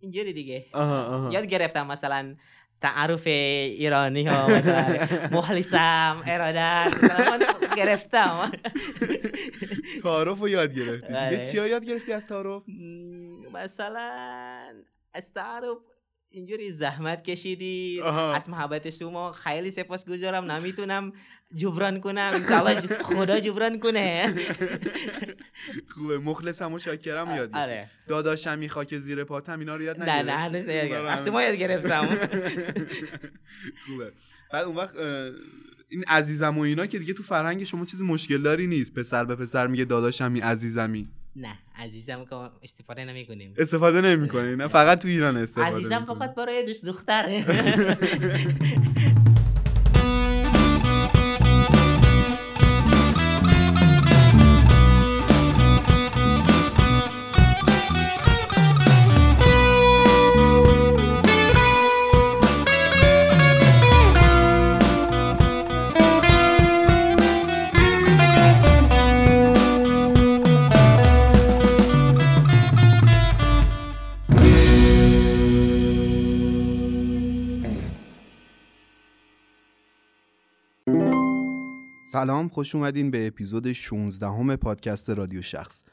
اینجوری دیگه آها آها یاد گرفتم مثلا تعارف ایرانی ها مثلا مخلصم ارادت گرفتم تعارف رو یاد گرفتی دیگه. چیا یاد گرفتی از تعارف مثلا از تعارف اینجوری زحمت کشیدی آها. از محبت شما خیلی سپاس گذارم نمی‌تونم جبران کنم. انشالله ج- خدا جبران کنه. خوبه. مخلصم و شاکرم یاد آره. داداشمی خاک زیر پاتم اینا رو یاد نه نگرفتی؟ نه رو گرفتم. از شما یاد گرفتم. خوبه. بعد اون وقت این عزیزم و اینا که دیگه تو فرهنگ شما چیزی مشکل داری نیست. پسر به پسر میگه داداشمی عزیزمی. نه عزیزم که استفاده نمی کنیم استفاده نمی‌کنه نه فقط تو ایران استفاده عزیزم. فقط برای دوست دختره. سلام خوش اومدین به اپیزود 16 همه پادکست رادیو شخص.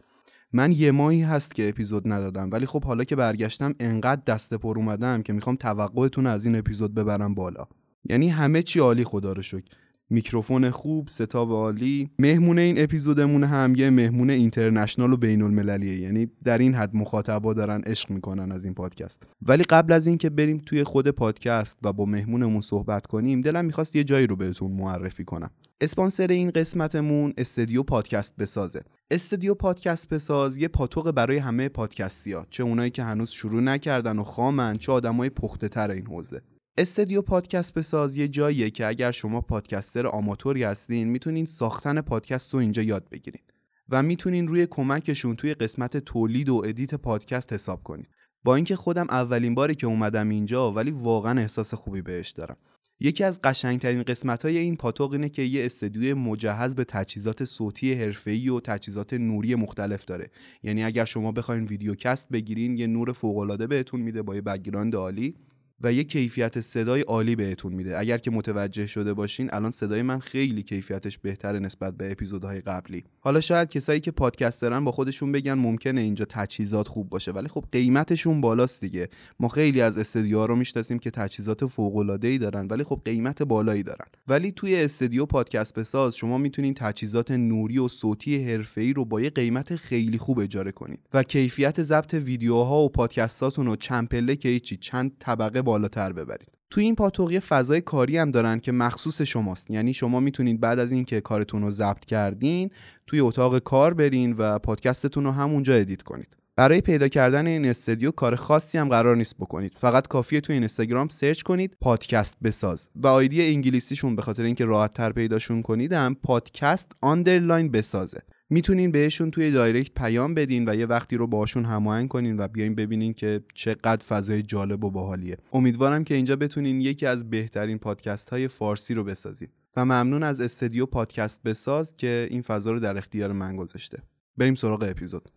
من یه ماهی هست که اپیزود ندادم ولی خب حالا که برگشتم انقدر دست پر اومدم که می‌خوام توقعتون از این اپیزود ببرم بالا. یعنی همه چی عالی خدا رو شکر. میکروفون خوب ستاب عالی. مهمون این اپیزودمون هم یه مهمون اینترنشنال و بین المللیه یعنی در این حد مخاطبا دارن عشق می‌کنن از این پادکست. ولی قبل از اینکه بریم توی خود پادکست و با مهمونمون صحبت کنیم دلم می‌خواست یه جایی رو بهتون معرفی کنم. اسپانسر این قسمتمون استدیو پادکست بسازه. استدیو پادکست بساز یه پاتوق برای همه پادکستیا چه اونایی که هنوز شروع نکردن و خامن چه آدمای پخته تر این حوزه. استدیو پادکست بساز یه جاییه که اگر شما podcaster آماتوری هستین می‌تونین ساختن پادکست رو اینجا یاد بگیرین و می‌تونین روی کمکشون توی قسمت تولید و edit پادکست حساب کنید با اینکه خودم اولین باری که اومدم اینجا ولی واقعا احساس خوبی بهش دارم. یکی از قشنگترین قسمت های این پاتوق اینه که یه استدیوی مجهز به تجهیزات صوتی حرفه‌ای و تجهیزات نوری مختلف داره. یعنی اگر شما بخواین ویدیوکست بگیرین یه نور فوق‌العاده بهتون میده با یه بک‌گراند عالی. و یه کیفیت صدای عالی بهتون میده. اگر که متوجه شده باشین الان صدای من خیلی کیفیتش بهتره نسبت به اپیزودهای قبلی. حالا شاید کسایی که پادکسترن با خودشون بگن ممکنه اینجا تجهیزات خوب باشه ولی خب قیمتشون بالاست دیگه. ما خیلی از استدیوها رو می‌شناسیم که تجهیزات فوق العاده ای دارن ولی خب قیمت بالایی دارن. ولی توی استدیو پادکست بساز شما می‌تونین تجهیزات نوری و صوتی حرفه‌ای رو با یه قیمت خیلی خوب اجاره کنید و کیفیت ضبط ویدیوها و پادکستاتون رو چند پله که هیچی چند طبقه بالاتر ببرید. توی این پاتوق یه فضای کاری هم دارن که مخصوص شماست. یعنی شما می‌تونید بعد از اینکه کارتون رو ضبط کردین توی اتاق کار برین و پادکستتون رو همونجا edit کنید. برای پیدا کردن این استدیو کار خاصی هم قرار نیست بکنید. فقط کافیه توی اینستاگرام search کنید پادکست بساز و آیدی انگلیسیشون به خاطر اینکه راحت تر پیداشون کنید هم پادکست underline بسازه. می‌تونین بهشون توی دایرکت پیام بدین و یه وقتی رو باشون هماهنگ کنین و بیاین ببینین که چقدر فضای جالب و باحالیه. امیدوارم که اینجا بتونین یکی از بهترین پادکست های فارسی رو بسازید و ممنون از استدیو پادکست بساز که این فضا رو در اختیار من گذاشته. بریم سراغ اپیزود.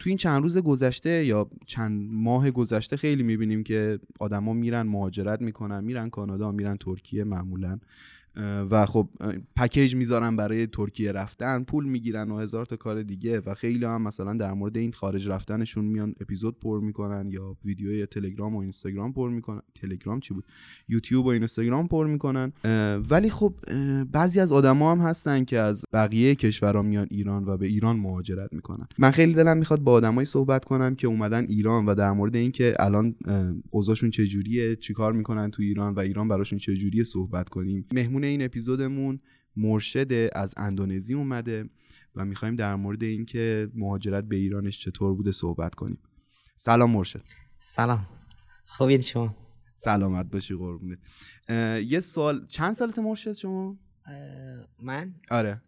تو این چند روز گذشته یا چند ماه گذشته خیلی می‌بینیم که آدما میرن مهاجرت می‌کنن میرن کانادا میرن ترکیه معمولا. و خب پکیج می‌ذارن برای ترکیه رفتن پول می‌گیرن و هزار تا کار دیگه و خیلی هم مثلا در مورد این خارج رفتنشون میان اپیزود پر می‌کنن یا ویدیوی تلگرام و اینستاگرام پر می‌کنن. تلگرام چی بود؟ یوتیوب و اینستاگرام پر می‌کنن. ولی خب بعضی از آدما هم هستن که از بقیه کشورها میان ایران و به ایران مهاجرت می‌کنن. من خیلی دلم می‌خواد با آدمایی صحبت کنم که اومدن ایران و در مورد اینکه الان اوضاعشون چجوریه چیکار می‌کنن تو ایران و ایران براشون چجوریه صحبت کنیم. مهمون این اپیزودمون مرشد از اندونزی اومده و می‌خوایم در مورد اینکه مهاجرت به ایرانش چطور بوده صحبت کنیم. سلام مرشد. سلام. خوبید شما؟ سلامت باشی قربونت. یه سوال چند سالت مرشد شما؟ من؟ آره.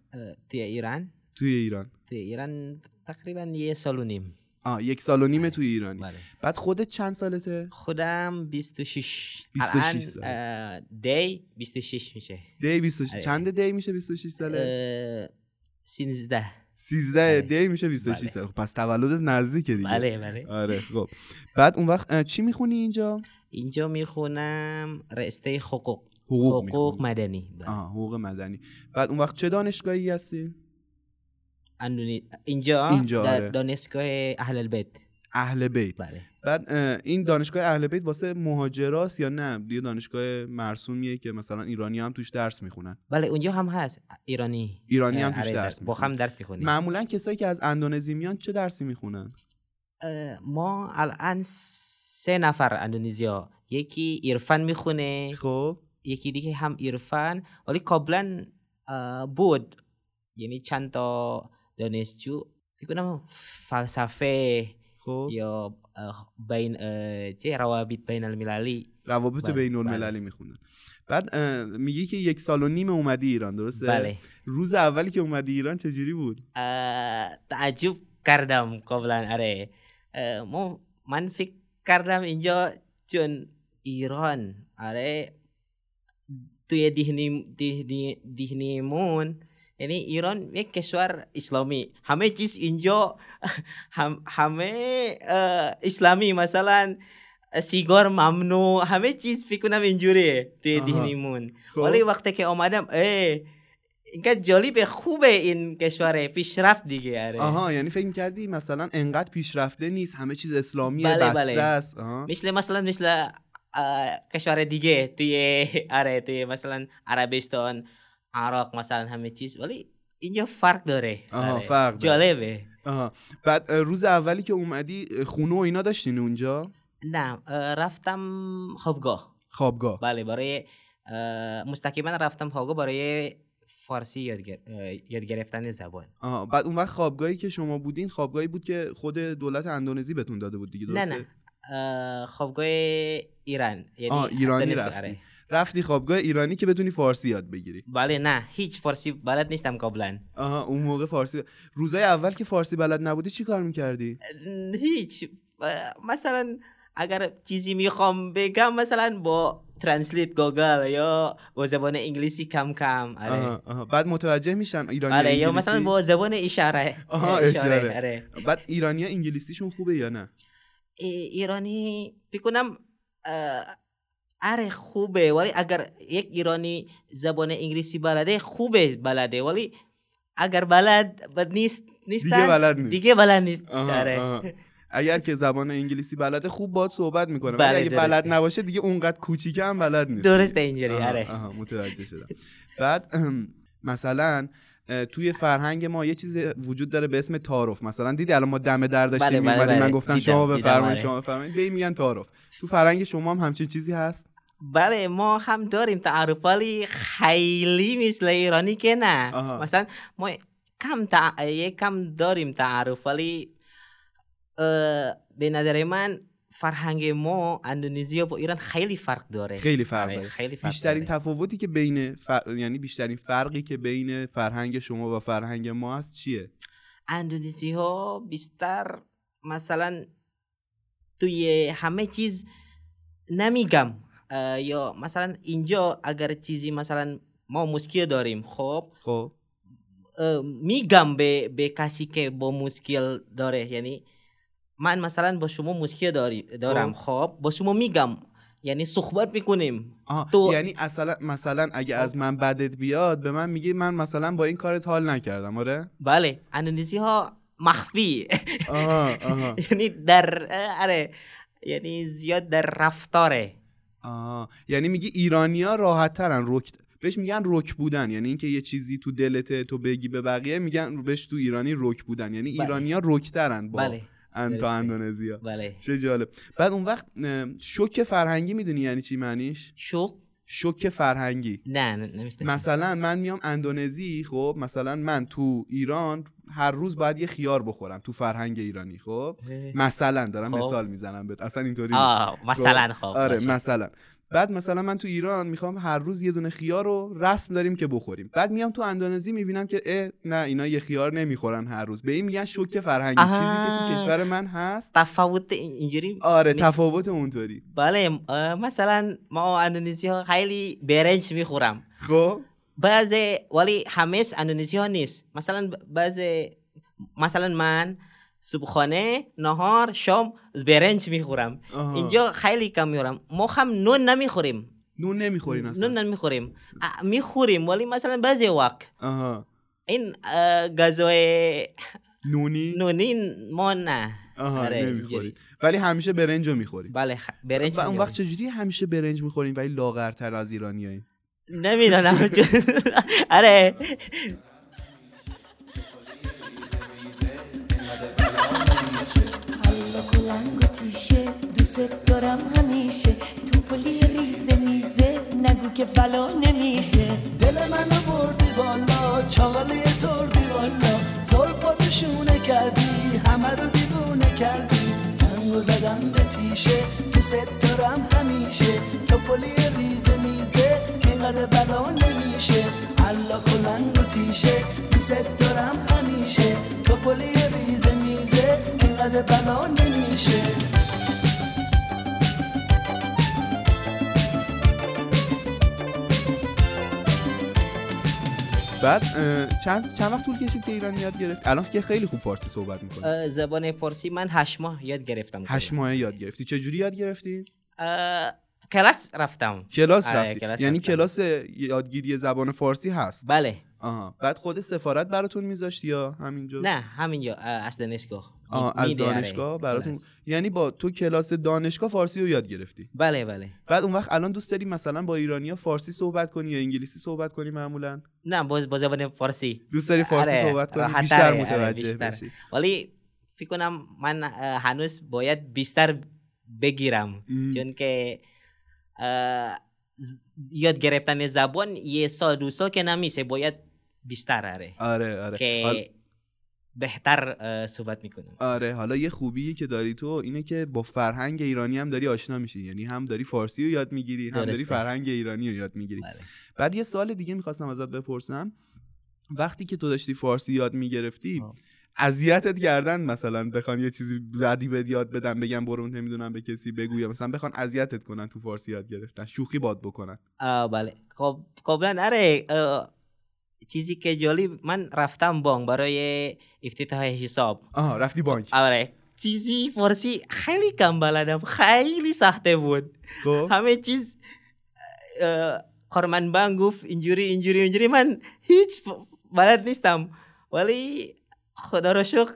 توی ایران. توی ایران. توی ایران تقریبا یه سال و نیم. آه یک سال و نیمه توی ایرانی. بله. بعد خودت چند سالته؟ خودم 26 26 الان، سال. اه، دی 26 میشه. دی 26 آره. چند دی میشه 26 ساله؟ اه، 13 13 دی میشه 26 بله. سال خب پس تولدت نزدیکه دیگه. بله بله. آره خب. بعد اون وقت چی می‌خونی اینجا؟ اینجا می‌خونم رشته حقوق. حقوق حقوق مدنی. بله. آها حقوق مدنی. بعد اون وقت چه دانشگاهی هستی. اینجا اینجا، در. دانشگاه اهل البیت اهل بیت بله بعد این دانشگاه اهل بیت واسه مهاجراست یا نه؟ یه دانشگاه مرسومیه که مثلا ایرانی هم توش درس می‌خونن. بله اونجا هم هست. ایرانی. ایرانی هم توش آره، درس در- با می‌خونن. هم درس می‌خونیم معمولا کسایی که از اندونزی میان چه درسی می‌خونن؟ ما الان سه نفر اندونزیا. یکی ایرفان می‌خونه. خب. یکی دیگه هم ایرفان ولی قبلا بود. یعنی چند تا دانشجو فکر کنم فلسفه خب یا اه، بین چه روابط بین المللی روابط بین المللی می‌خونن بعد اه، میگی که یک سال و نیم اومدی ایران درسته؟ بله. روز اولی که اومدی ایران چجوری بود؟ اه، تعجب کردم قبلا آره. اه، ما من فکر کردم اینجا چون ایران آره توی دهنی دهنی دهنیمون یعنی ایران یک کشور اسلامی همه چیز اینجا هم همه اسلامی مثلا سیگار ممنوع همه چیز فکر کنم اینجوریه توی خب ولی وقتی که آمدم اه اینقدر جالب خوبه این کشور پیشرفت دیگه آره آها یعنی فکر می‌کردی مثلا انقدر پیشرفته نیست همه چیز اسلامیه بله، بسته بله. است. مثل مثلا مثل کشور دیگه توی آره توی مثلا عربستان عراق مثلا همه چیز ولی اینجا فرق داره آها،. فرق داره. جالبه آها. بعد روز اولی که اومدی خونه و اینا داشتین اونجا نه رفتم خوابگاه خوابگاه بله برای مستقیما رفتم خوابگاه برای فارسی یاد, گر- یاد گرفتن زبان آها بعد اون وقت خوابگاهی که شما بودین خوابگاهی بود که خود دولت اندونزی بهتون داده بود دیگه نه درسته نه اه، خوابگاه ایران یعنی ایرانی رفتی. رفتی خوابگاه ایرانی که بتونی فارسی یاد بگیری. بله نه هیچ فارسی بلد نیستم قبلا آها اون موقع فارسی روزای اول که فارسی بلد نبودی چی کار می‌کردی؟ هیچ. مثلا اگر چیزی می‌خوام بگم مثلا با translate گوگل یا با زبان انگلیسی کم کم. آره. آها آها. بعد متوجه میشن ایرانی آره یا مثلا با زبان اشاره. آها، اشاره. آره. بعد ایرانی انگلیسیشون خوبه یا نه؟ ای- ایرانی فکر آره خوبه. ولی اگر یک ایرانی زبان انگلیسی بلده خوبه بلده. ولی اگر بلد بد نیست نیستن دیگه بلد نیست. دیگه بلد نیست. آره. اگر که زبان انگلیسی بلده خوب باد صحبت می‌کنه. بله، ولی اگه درسته. بلد نباشه دیگه اونقدر کوچیکه هم بلد نیست. درسته اینجوری آره. متوجه شدم. بعد مثلا توی فرهنگ ما یه چیز وجود داره به اسم تعارف مثلا دیدی الان ما دم در داشتیم بله، بله، می‌اومدیم، من بله. گفتم دیدم، شما بفرمایید آره. شما بفرمایید به میگن تعارف تو فرهنگ شما هم همچین چیزی هست بله ما هم داریم تعارف ولی خیلی مثل ایرانی که نه آها. مثلا ما کم. یک کم داریم تعارف ولی اه، به نظر من فرهنگ ما اندونزیا با ایران خیلی فرق داره. خیلی فرق آره، داره. خیلی فرق بیشترین داره. تفاوتی که بین ف- یعنی بیشترین فرقی که بین فرهنگ شما و فرهنگ ما هست چیه؟ اندونزی ها بیشتر مثلا توی همه چیز نمیگم یا مثلا اینجا اگر چیزی مثلا ما مشکل داریم خب؟ خب. میگم به, به کسی که با مشکل داره یعنی من مثلا با شما مشکل داری دارم خب. با شما میگم. یعنی صحبت می‌کنیم. تو- یعنی اصلا مثلا اگه خب. از من بدت بیاد به من میگی من مثلا با این کارت حال نکردم آره؟ بله. اندونزی ها مخفی یعنی در آره. یعنی زیاد در رفتاره. آها. یعنی میگی ایرانیا راحت ترن رک بهش میگن رک بودن. یعنی اینکه یه چیزی تو دلته تو بگی به بقیه میگن بهش تو ایرانی رک بودن. یعنی بله. ایرانیا رک ترن با بله. ان تا درسته. اندونزیا. بله. چه جالب. بعد اون وقت شوک فرهنگی می‌دونی یعنی چی معنیش؟ شوق شوک فرهنگی. نه نه. مثلا من میام اندونزی خب مثلا من تو ایران هر روز باید یه خیار بخورم تو فرهنگ ایرانی خب. مثلا دارم خب. مثال می‌زنم بهت. اصلا اینطوری مثلا خب آره باشه. مثلا. بعد مثلا من تو ایران می‌خوام هر روز یه دونه خیار رو رسم داریم که بخوریم. بعد میام تو اندونزی می‌بینم که اه نه اینا یه خیار نمی‌خورن هر روز. به این میگن شوک فرهنگی. چیزی که تو. کشور من هست. تفاوت این- اینجوری آره. تفاوت اونطوری. بله مثلا ما اندونزی ها خیلی برنج می‌خورم. خب؟ بعضی ولی همه اندونزی ها نیست. مثلا بعضی مثلا من صبحانه نهار شام برنج می‌خورم. آها. اینجا خیلی کم می‌خورم ما هم نون نمی‌خوریم. نون نمی‌خورین اصلا. نون نمی‌خوریم. می‌خوریم ولی مثلا بعضی وقت آها. این غذای نونی؟ نونی ما نه. آها آره،. ولی همیشه برنج رو می‌خوریم بله خ- برنج و اون می‌خوریم. وقت چجوری همیشه برنج می‌خورین؟ ولی لاغرتر از ایرانیایی نمی‌دونم. چون آره. دوست دارم همیشه. تو پلی ریزه میزه نگو که بلا نمیشه. دل منو بردی بالا چاله تردی بالا زلفاتو شونه کردی همه رو دیوونه کردی. سنگو زدم به تیشه تو ست دارم همیشه. تو پلی ریزه میزه که اینقدر بلا نمیشه. حالا کلنگ و تیشه تو ست دارم همیشه. تو پلی ریزه میزه که اینقدر بلا نمیشه. بعد چند چند وقت طول کشید که ایرانی یاد گرفت؟ الان که خیلی خوب فارسی صحبت می‌کنه زبان فارسی من هشت ماه یاد گرفتم. هشت ماه یاد گرفتی. چه جوری یاد گرفتی؟ کلاس رفتم. کلاس آره، رفتی. کلاس یعنی رفتم. کلاس یادگیری زبان فارسی هست؟ بله. آها. بعد خود سفارت براتون میذاشتی یا همینجا؟ نه همینجا از دانشگاه. از آره، دانشگاه براتون کلاس. یعنی با تو کلاس دانشگاه فارسی رو یاد گرفتی؟ بله بله. بعد اون وقت الان دوست داری مثلا با ایرانیا فارسی صحبت کنی یا انگلیسی صحبت کنی معمولا؟ نه با, با زبان فارسی. دوست داری فارسی آره، صحبت کنی؟ بیشتر آره، متوجه بیشتر. بشی. ولی فکر کنم من هنوز باید بیشتر بگیرم. ام. چون که یاد گرفتن زبان یه سال دو سال که نمیشه باید بیشتر آره. آره آره. که بهتر صحبت می‌کنم آره حالا یه خوبی که داری تو اینه که با فرهنگ ایرانی هم داری آشنا میشی. یعنی هم داری فارسی رو یاد می‌گیری هم داری. فرهنگ ایرانی رو یاد می‌گیری. بله. بعد یه سال دیگه می‌خواستم ازت بپرسم. وقتی که تو داشتی فارسی یاد می‌گرفتی. اذیتت کردن مثلا بخوان یه چیزی بعدی بهت یاد بدن بگم برو نمی‌دونم به کسی بگو یا مثلا بخوان اذیتت کنن تو فارسی یاد گرفتن شوخی باد بکنن. آه بله. قب- قبلا آره اه، چیزی که جالب من رفتم بانک برای افتتاح حساب آها رفتی بانک آره چیزی فارسی خیلی کم بلدم خیلی سخته بود همه چیز اه، کارمند گفت اینجوری اینجوری اینجوری من هیچ بلد نیستم ولی خدا رو شکر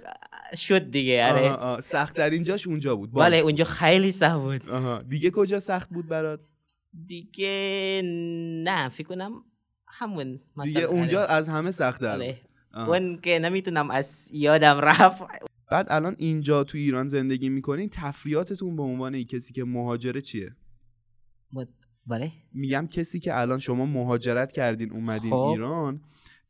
شد دیگه آره آها. سخت در اینجاش اونجا بود بانک. بله اونجا خیلی سخت بود آها دیگه کجا سخت بود برات دیگه نه فکر کنم همون مثلا دیگه اونجا آره. از همه سخت در. آره. اون که نمی‌تونم از یادم رفت بعد الان اینجا تو ایران زندگی می‌کنین تفریاتتون به عنوان کسی که مهاجره چیه بله میگم کسی که الان شما مهاجرت کردین اومدین خب. ایران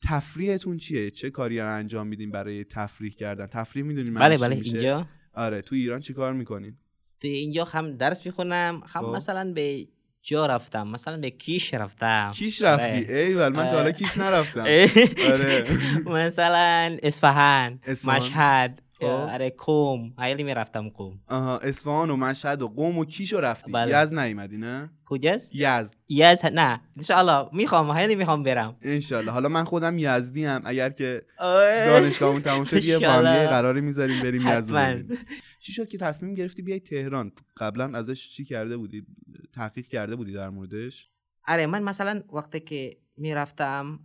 تفریحتون چیه چه کاری رو انجام میدین برای تفریح کردن تفریح می‌دونین بله بله اینجا آره تو ایران چی کار می‌کنین تو اینجا هم درس می‌خونم هم خب. مثلا به جا رفتم مثلا به کیش رفتم کیش آره. رفتی ایول من تا حالا آره. کیش نرفتم. آره. مثلا اصفهان. مشهد. آره کوم خیلی می‌رفتم کوم آها اصفهان و مشهد و قم و کیش رو رفتی. بله. یزد نیومدی نه؟ کجاست؟ یزد. یز نه. انشاءالله. می‌خوام خیلی می‌خوام برم. انشالله حالا من خودم یزدی هم اگر که. دانشگاهمون تموم شد یه با هم انشالله. دیگه قراری می‌ذاریم بریم یزد. چی شد که تصمیم گرفتی بیای تهران؟ قبلا ازش چی کرده بودی؟ تحقیق کرده بودی در موردش؟ آره من مثلا وقتی که می‌رفتم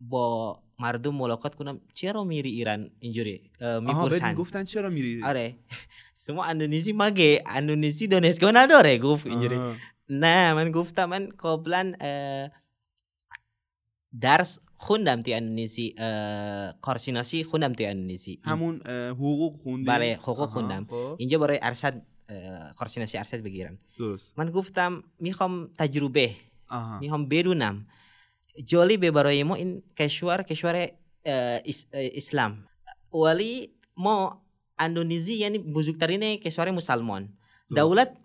با مردم ملاقات کنم. چرا میری ایران اینجوری؟ می‌پرسن. می‌گفتن چرا میری؟ آره. شما اندونزی مگه؟ اندونزی دانشگاه نداره؟ گفت اینجوری. نه من گفتم من قبلا درس خوندم توی اندونزی کارشناسی خوندم توی اندونزی. همون حقوق خوندی؟ بله، حقوق خوندم. خب. اینجا برای ارشد کارشناسی ارشد بگیرم. درست. من گفتم می‌خوام تجربه می‌خوام بدونم جالبه برای ما این کشور کشور اسلام ولی ما اندونزی یعنی بزرگترین کشور مسلمان. دولت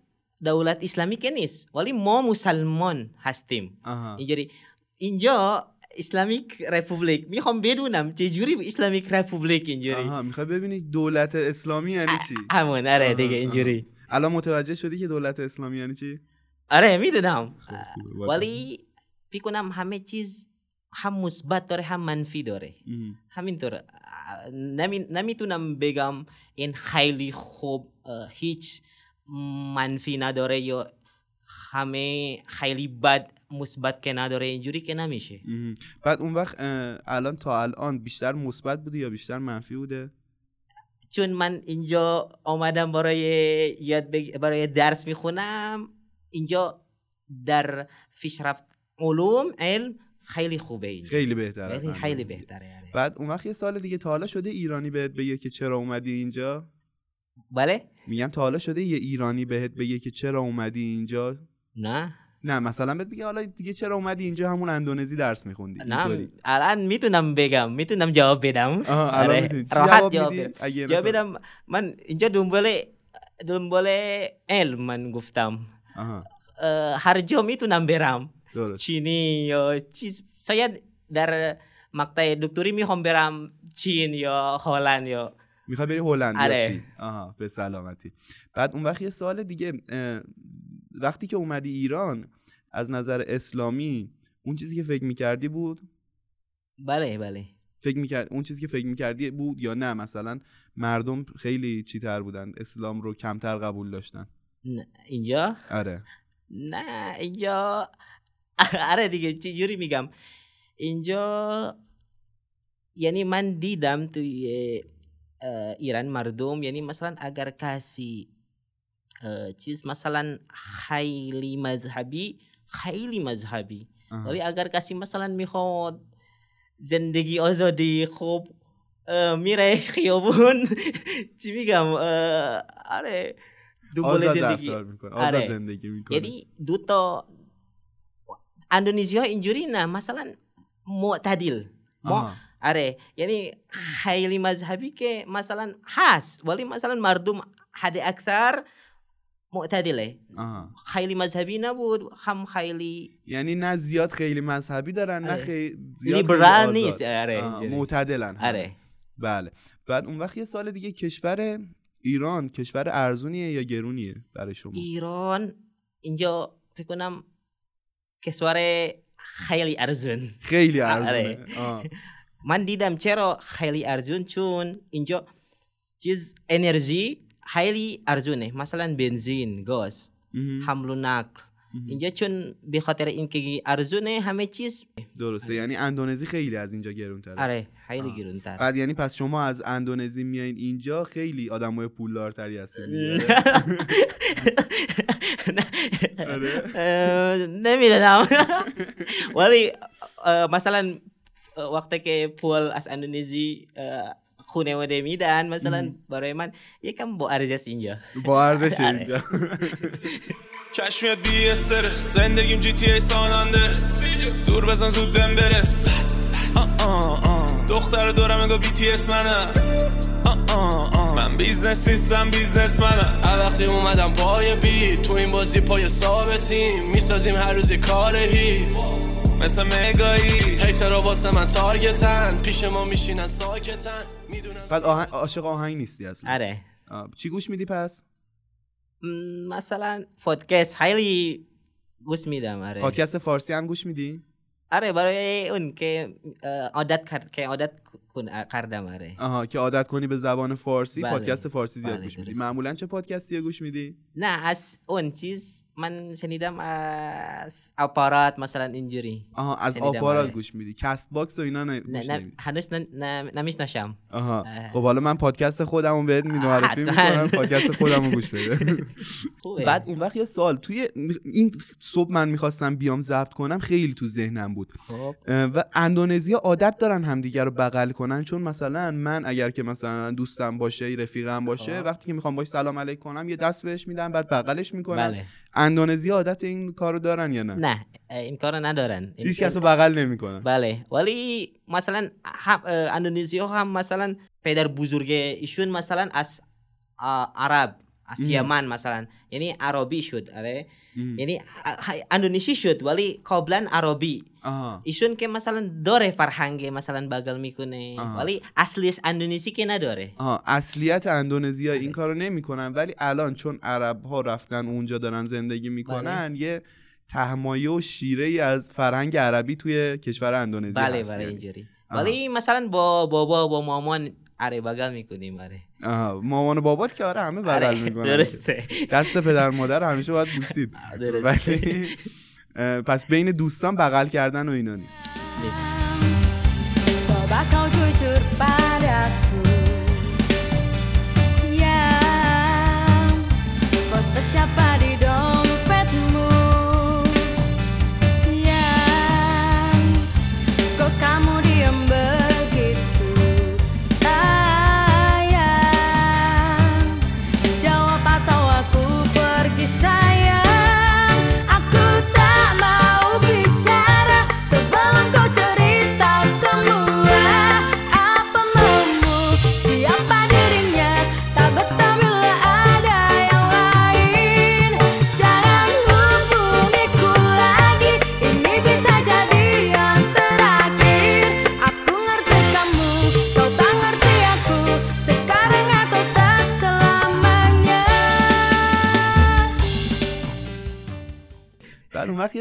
دولت اسلامی که نیست ولی ما مسلمان هستیم اینجوری اینجا اسلامیک رپوبلیک می‌خوام بدونم چجوری اسلامیک رپوبلیک اینجوری آها می‌خوای ببینی دولت اسلامی یعنی چی همون آره دیگه. اینجوری الان متوجه شدی که دولت اسلامی یعنی چی آره می‌دونم. ولی فکر کنم همه چیز هم مثبت داره هم منفی داره. همینطور نمی نمی‌تونم بگم این خیلی خوب هیچ منفی نداره یا همه خیلی بد مثبت که نداره اینجوری که نمیشه. بعد اون وقت الان تا الان بیشتر مثبت بوده یا بیشتر منفی بوده چون من اینجا آمدم برای یاد بگ... برای درس می‌خونم اینجا در پیشرفت علوم علم خیلی خوبه اینجا. خیلی بهتره. خیلی, خیلی بهتره آره. بعد اون وقت یه سال دیگه تا حالا شده ایرانی بهت بگه که چرا اومدی اینجا؟ بله؟ میگم تا حالا شده یه ایرانی بهت بگه که چرا اومدی اینجا؟ نه. نه مثلا بهت بگه حالا دیگه چرا اومدی اینجا؟ همون اندونزی درس میخوندی. نه الان می‌تونم بگم. می‌تونم جواب بدم. الان آره. راحت جواب؟ بدم. جواب بدم. من اینجا دنبال دنبال علم من گفتم. آها. اه، هر جا می‌تونم برم. درست چینی یا چیز شاید در مقطع دکتری می‌خوام برم چین یا هلند یا می‌خوای بری هلند یا آره. چی آها به سلامتی بعد اون وقت یه سوال دیگه وقتی که اومدی ایران از نظر اسلامی اون چیزی که فکر می‌کردی بود بله بله فکر می‌کرد اون چیزی که فکر می‌کردی بود یا نه مثلا مردم خیلی چی تر بودن اسلام رو کمتر قبول داشتن نه، اینجا آره نه اینجا آره دیگه چجوری میگم؟ اینجا یعنی من دیدم توی ایران مردم یعنی مثلا اگر کسی چیز مثلا خیلی مذهبی خیلی مذهبی. ولی اگر کسی مثلا می‌خواد زندگی آزادی خوب میره خیابون. چی میگم؟ آره آزاد زندگی. آزاد آره. زندگی می‌کنه. یعنی دو تا نه مثلا معتدل ما آها. آره یعنی خیلی مذهبی که مثلا هست ولی مثلا مردم حد اکثر معتدله آها. خیلی مذهبی نبود هم خیلی یعنی نه زیاد خیلی مذهبی دارن نه آره. خیلی زیاد لیبرال خیلی نیست. آره. معتدلن. آره بله بعد اون وقت یه سال دیگه کشور ایران کشور ارزونیه یا گرونیه برای شما ایران اینجا فکر کنم کشور خیلی ارزون خیلی آره. آه. من دیدم چرا خیلی ارزون چون اینجا چیز انرژی خیلی ارزونه مثلا بنزین گاز. حمل و نقل. اینجا چون به خاطر اینکه ارزونه همه چیز درسته یعنی اندونزی خیلی از اینجا گرونتره آره خیلی. گرونتر بعد یعنی پس شما از اندونزی میایین اینجا خیلی آدمای پولدارتری هستین دیگه. آره. نمی‌دونم ولی مثلا وقتی که پول از اندونزی اه، خانواده میدن مثلا برای من یکم با ارزش اینجا با ارزش. اینجا چشم میاد بی استرس زندگیم جی تی ای سان اندرس زور بزن زود دم برس. دختر دورم انگار بی تی اس منم آه آه آه. من بیزنس نیستم بیزنس منم هر وقتی اومدم پای بی تو این بازی پای ثابتیم. می‌سازیم هر روز کار حیف. مثل مگایی. hater ا واسه من target ن. پیش ما میشینن ساکتن. می‌دونن بعد آهنگ عاشق آهنگ نیستی اصلا. آره. آه. چی گوش میدی پس؟ مثلا پادکست خیلی گوش میدم آره. پادکست فارسی هم گوش میدی؟ آره برای اون که عادت کرد که عادت کن کردم آره آها که عادت کنی به زبان فارسی بله. پادکست فارسی زیاد بله، گوش میدی. معمولا چه پادکستی گوش میدی نه از اون چیز من شنیدم از اپارات مثلا اینجوری آها از آپارات آره. گوش میدی کست باکس و اینا نه نه گوش نه هنوز نمی‌شناسم آها اه. خب حالا من پادکست خودمو بهت معرفی. می‌کنم پادکست خودمو گوش بده. بعد اون وقت یه سوال توی این صبح من می‌خواستم بیام ضبط کنم خیلی تو ذهنم بود خب و اندونزیا عادت دارن همدیگه رو بغل کنن چون مثلا من اگر که مثلا دوستم باشه رفیقم باشه خب. وقتی که می‌خوام باش سلام علیک کنم یه دست بهش میدم بعد بغلش می‌کنم. بله. اندونزیا عادت این کارو دارن یا نه؟ نه این کار ندارن. هیچ کس رو بغل نمی‌کنن. بله. ولی مثلا هم اه، اندونزیا هم مثلا پدر بزرگ ایشون مثلا از عرب از. یمن مثلا یعنی عربی شد آره. یعنی اندونزی شد ولی قبلا عربی. آها ایشون که مثلا داره فرهنگ مثلا بغل می‌کنه آها. ولی اصلیش اندونزی که نداره آها اصلیت اندونزیا این کارو نمی‌کنن ولی الان چون عرب ها رفتن اونجا دارن زندگی می‌کنن یه تهمایه و شیره ای از فرهنگ عربی توی کشور اندونزی بله هست بله. اینجوری ولی مثلا با بابا با مامان اره بغل می‌کنیم آره مامان و بابات که آره همه بغل آره می‌کنن درسته. دست پدر مادر همیشه باید بوسید درسته. Pes بین دوستان بغل کردن و اینا نیست.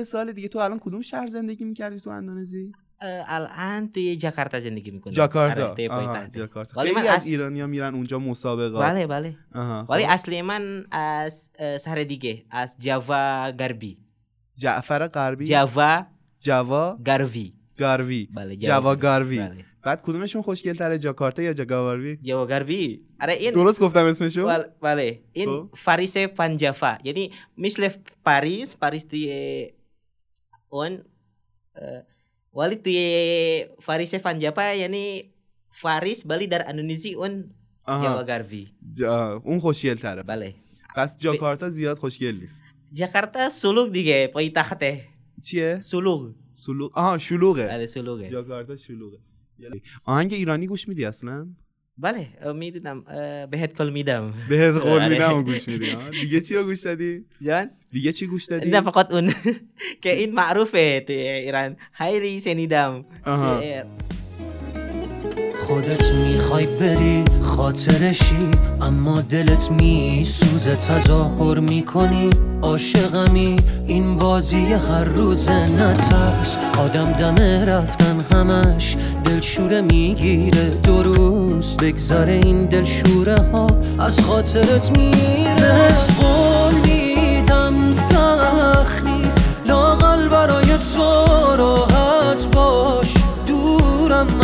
یه سال دیگه تو الان کدوم شهر زندگی می‌کردی تو اندونزی؟ الان توی جاکارتا زندگی می‌کنم. جاکارتا. جاکارتا. خیلی من از از ایرانیا میرن اونجا مسابقات. بله بله. آها ولی خب. اصلی من از شهر دیگه از جاوا غربی. جعفر غربی؟ جاوا جوا غربی. گاروی بله جوا گاروی بله. بعد کدومشون خوشگل تره جاکارتا یا جاگاواروی جاوا غربی. آره این درست گفتم اسمشو؟ بل- بله. این خب. فاریس پنجافا یعنی مثل پاریس پاریس توی اون اه، ولی توی فاریس پنجافا یعنی فاریس ولی در اندونزی اون جاوا آها غربی جا... اون خوشگل تره بله پس جاکارتا زیاد خوشگل نیست جاکارتا سلوک دیگه پایتخته چیه سلوک سلوغ آها شلوغه بله سلوکه جاکارتا شلوغه آهنگ ایرانی گوش میدی اصلا بله می‌دونم بهت کل میدم. بهت قول آره. میدم و گوش میدی؟ دیگه چی رو گوش دادی؟ جان؟ دیگه چی گوش دادی؟ نه فقط اون که این معروفه توی ایران. خیلی شنیدم. آها. خودت می‌خوای بری خاطرشی اما دلت میسوزه تظاهر می‌کنی. عاشقمی این بازی هر روز نترس. آدم دمه رفتن همش دلشوره می‌گیره. دو روز بگذره این دلشوره ها از خاطرت میره.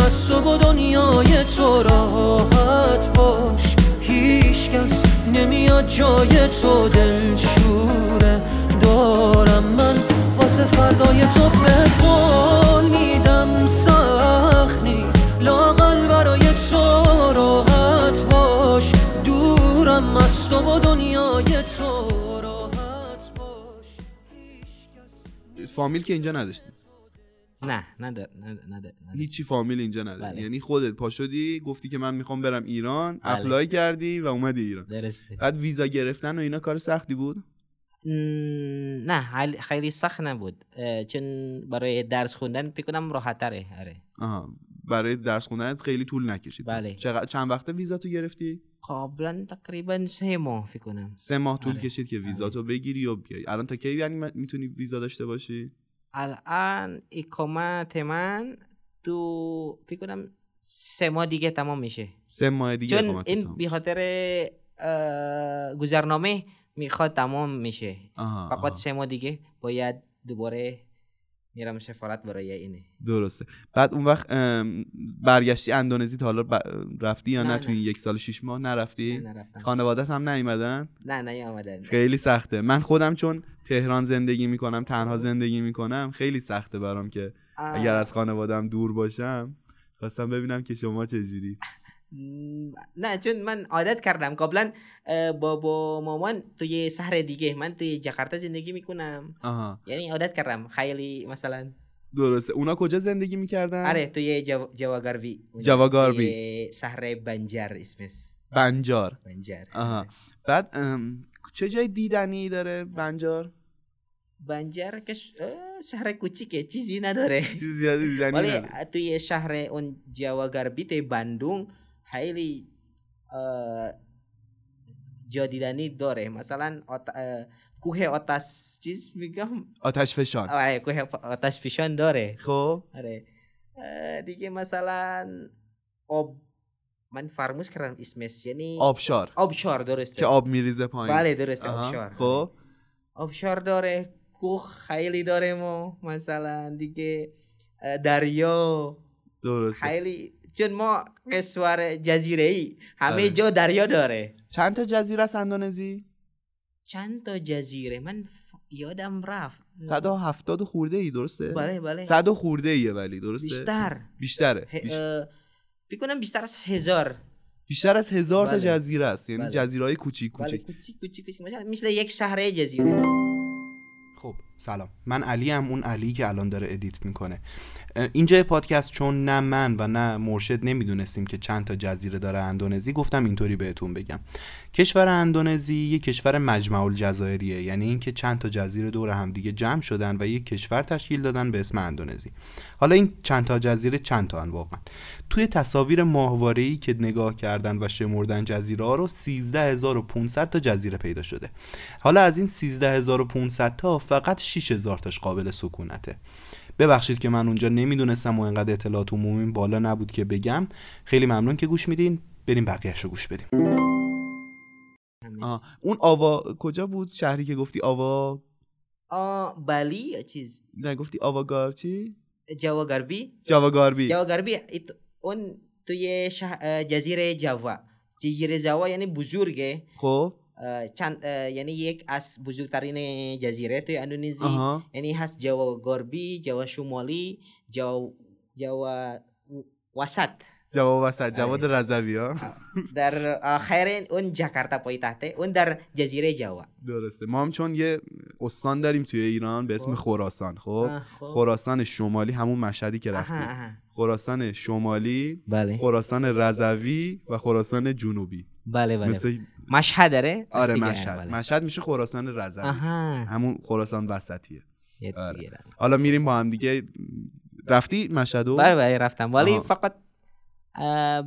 تو و دنیای تو راحت باش. هیچ کس نمیاد جای تو دلشوره دارم من. واسه فردای تو به قول میدم سخت نیست. لاقل برای تو راحت باش. دورم از تو و دنیای تو راحت باش. فامیل که اینجا نداشتی نه ندار ندار ندار هیچی فامیل اینجا نداری بله. یعنی خودت پا شدی گفتی که من می‌خوام برم ایران بله. اپلای کردی و اومدی ایران. درسته. بعد ویزا گرفتن و اینا کار سختی بود؟ نه خیلی- سخت نبود. چون برای درس خوندن فکر کنم راحت تره آره. آها برای درس خوندنت خیلی طول نکشید. بله. چقدر چند وقته ویزا تو گرفتی؟ قبلا تقریبا سه ماه فکر کنم. سه ماه طول آره. کشید که ویزا تو بگیری و بیای. الان تا کی یعنی می‌تونی ویزا داشته باشی؟ الان اقامت من تو فکر کنم سه ماه دیگه تمام میشه سه ماه دیگه چون این. به خاطر گذرنامه می‌خواد تمام میشه آها، فقط آها. سه ماه دیگه باید دوباره میرم سفارت برای اینه. درسته. بعد اون وقت برگشتی اندونزی تا حالا ب- رفتی یا نه, نه، تو. این یک سال شیش ماه نرفتی؟ نه، نرفتم. خانوادت هم نیومدن؟ نه نیامدن خیلی سخته. من خودم چون تهران زندگی می‌کنم تنها زندگی می‌کنم خیلی سخته برام که آه. اگر از خانوادم دور باشم خواستم ببینم که شما چجوری. نه چون من عادت کردم قبلا اه، با با مامان توی شهر دیگه من توی جاکارتا زندگی می‌کنم آها یعنی عادت کردم خیلی مثلا درسته اونا کجا زندگی می‌کردن آره توی جو- جواگاروی. جواگاروی. شهر بنجر اسمش بنجار بنجر آها بعد ام، چه جای دیدنی داره بنجار بنجر که شهر کوچیکه چیزی نداره چیز زیادی دیدنی ولی توی شهر اون جواگربی توی بندون خیلی اه، جا دیدنی داره مثلا آت- کوه آتش چیز میگم آتش فشان آره کوه آتش فشان داره خب آره دیگه مثلا آب من فراموش کردم اسمش یعنی آبشار آبشار درسته که آب میریزه پایین بله درسته. آبشار خب آبشار داره کوه خیلی داره ما مثلا دیگه دریا درسته خیلی چون ما کشور جزیره ای همه آره. جا دریا داره چند تا جزیره است اندونزی چند تا جزیره من ف- یادم رفت 170 خورده ای درسته؟ بله بله 100 خورده ایه ولی درسته؟ بیشتر بیشتره بیش- بکنم بیشتر از هزار بیشتر از هزار تا بله. جزیره است یعنی بله. جزیره های کوچیک بله کوچیک کوچیک کوچیک کوچیک مثلا مثل یک شهر جزیره خب سلام. من علی هم اون علی که الان داره ادیت می‌کنه. اینجا پادکست چون نه من و نه مرشد نمی‌دونستیم که چند تا جزیره داره اندونزی گفتم اینطوری بهتون بگم. کشور اندونزی یه کشور مجمع الجزایریه یعنی اینکه چند تا جزیره دور هم دیگه جمع شدن و یک کشور تشکیل دادن به اسم اندونزی. حالا این چند تا جزیره چند تا واقعا؟ توی تصاویر ماهواره‌ای که نگاه کردن و شمردن جزیره ها رو 13500 تا جزیره پیدا شده. حالا از این 13500 تا فقط 6000 تاش قابل سکونته. ببخشید که من اونجا نمی‌دونستم و انقدر اطلاعات عمومی بالا نبود که بگم. خیلی ممنون که گوش میدین. بریم بقیهش رو گوش بدیم. آه. اون آوا کجا بود؟ شهری که گفتی آوا؟ آه بالی یا چیز؟ نه گفتی آواگار چی جاوا غربی جاوا گاربی. جاوا غربی اون توی شه- جزیره جاوا جزیره جاوا یعنی بزرگه. خب. چند یعنی یک از بزرگترین جزیره توی اندونزی یعنی هست جاوا غربی جاوا شمالی جاوا جاوا وسط جواب وسط جواد آره. رضوی ها در آخر اون جاکارتا پایتخته اون در جزیره جاوا درسته ما هم چون یه استان داریم توی ایران به اسم. خراسان خب. خراسان شمالی همون مشهدی که رفتیم. خراسان شمالی بله خراسان رضوی و خراسان جنوبی بله بله مثل مشهد داره؟ آره مشهد. مشهد میشه خراسان رضوی آها. همون خراسان وسطیه. یه آره. حالا میریم با هم دیگه. رفتی مشهدو؟ بله بله رفتم. ولی. فقط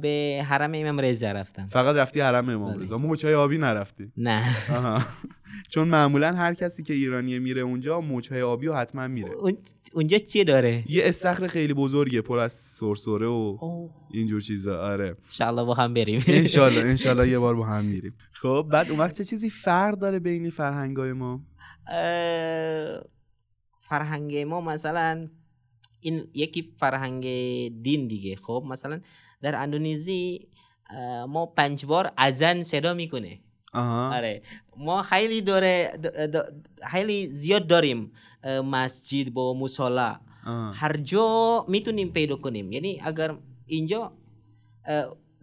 به حرم امام رضا رفتم. فقط رفتی حرم امام بله. رضا. موجهای آبی نرفتی. نه. چون معمولا هر کسی که ایرانیه میره اونجا موجهای آبی رو حتما میره. اون- اونجا چی داره؟ یه استخر خیلی بزرگه پر از سرسره و. اینجور چیزا. آره. انشالله با هم بریم. انشالله انشالله یه بار با هم میریم. خب بعد اون وقت چه چیزی فرق داره بین فرهنگای ما؟ فرهنگ ما مثلا این یکی فرهنگ دین دیگه. خب مثلا در اندونزی ما پنج بار اذان صدا می‌کنه. آها. آره. ما خیلی داره خیلی زیاد داریم مسجد با مصالا آها. هر جا می‌تونیم پیدا کنیم. یعنی اگر اینجا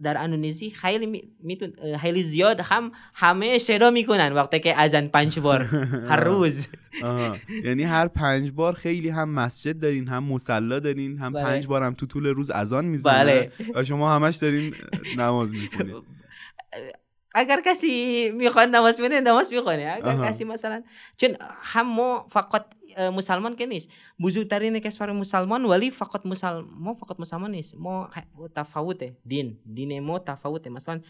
در اندونزی خیلی می- میتون خیلی زیاد هم همه صدا می‌کنن وقتی که اذان پنج بار هر روز. یعنی هر پنج بار خیلی هم مسجد دارین هم مسلا دارین هم بله. پنج بار هم تو طول روز اذان می‌زنن بله. و شما همش دارین نماز می‌خونید اگر کسی می‌خواد نماز بخونه نماز می‌خونه اگر آها. کسی مثلا چون هم ما فقط اه، مسلمان که نیست بزرگترین کشور مسلمان ولی فقط مسلمان ما فقط مسلمان نیست ما ه- تفاوته دین دین ما تفاوته مثلا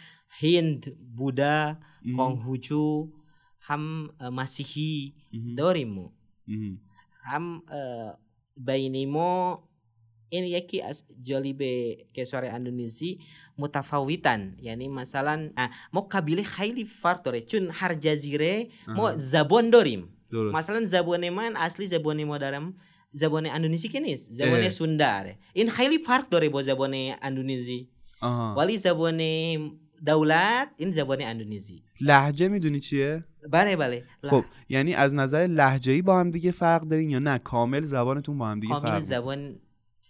هند بودا مهم. کانگوچو هم اه، مسیحی مهم. داریم ما مهم. هم اه، بین ما این یکی از جالب کشور اندونزی متفاوتن یعنی مثلا ما قبیله خیلی فرق داره چون هر جزیره ما. زبان داریم درست مثلا زبان من اصلی زبان ما دارم زبان اندونزی که نیست زبان اه. سوندا داره این خیلی فرق داره با زبان اندونزی. ولی زبان دولت این زبان اندونزی لهجه می‌دونی چیه بله بله خب یعنی از نظر لهجه‌ای با هم دیگه فرق دارین یا نه کامل زبانتون با هم دیگه فرق کامل؟ زبان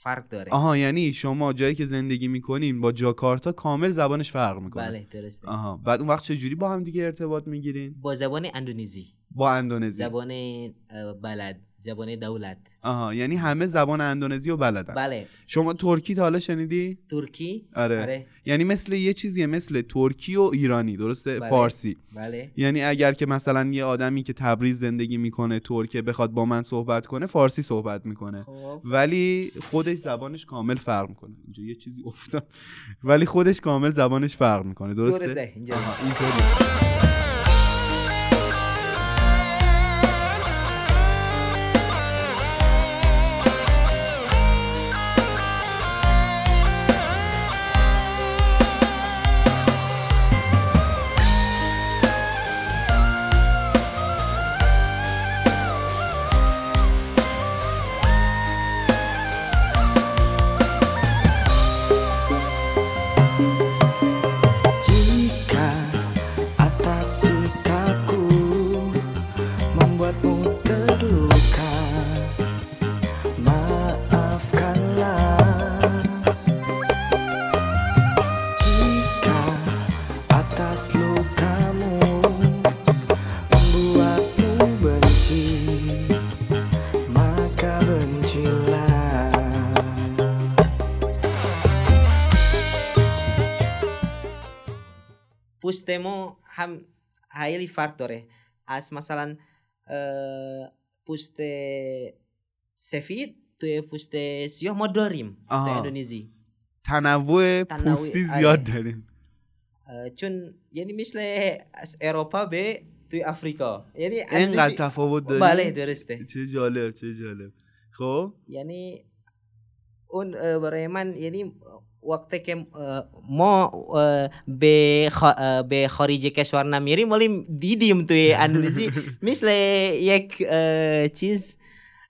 فرق داره. آها یعنی شما جایی که زندگی می‌کنین با جاکارتا کامل زبانش فرق می‌کنه. بله درسته. آها بعد اون وقت چه جوری با هم دیگه ارتباط می‌گیرین؟ با زبان اندونزی. با اندونزی. زبان بلد. زبان دولت. آها یعنی همه زبان اندونزی رو بلدن. بله. شما ترکی تا حالا شنیدی؟ ترکی؟ آره. یعنی مثل یه چیزیه مثل ترکی و ایرانی درسته؟ بله. فارسی. بله. یعنی اگر که مثلا یه آدمی که تبریز زندگی می‌کنه ترکه بخواد با من صحبت کنه فارسی صحبت می‌کنه. خب. ولی خودش زبانش کامل فرق می‌کنه. اینجا یه چیزی افتاد. ولی خودش کامل زبانش فرق می‌کنه درسته؟ درسته اینجا. آها اینطوری پوست ما هم خیلی فرق داره از مثلا پوست سفید توی پوست سیاه ما داریم آها. اندونزی تنوع پوستی. زیاد داریم چون یعنی مثل از اروپا به توی افریقا یعنی اینقدر تفاوت داریم بله درسته چه جالب چه جالب خب یعنی اون برای من یعنی وقتی که ما به به خارج کشور نمیریم ولی دیدیم توی اندونزی مثل یک چیز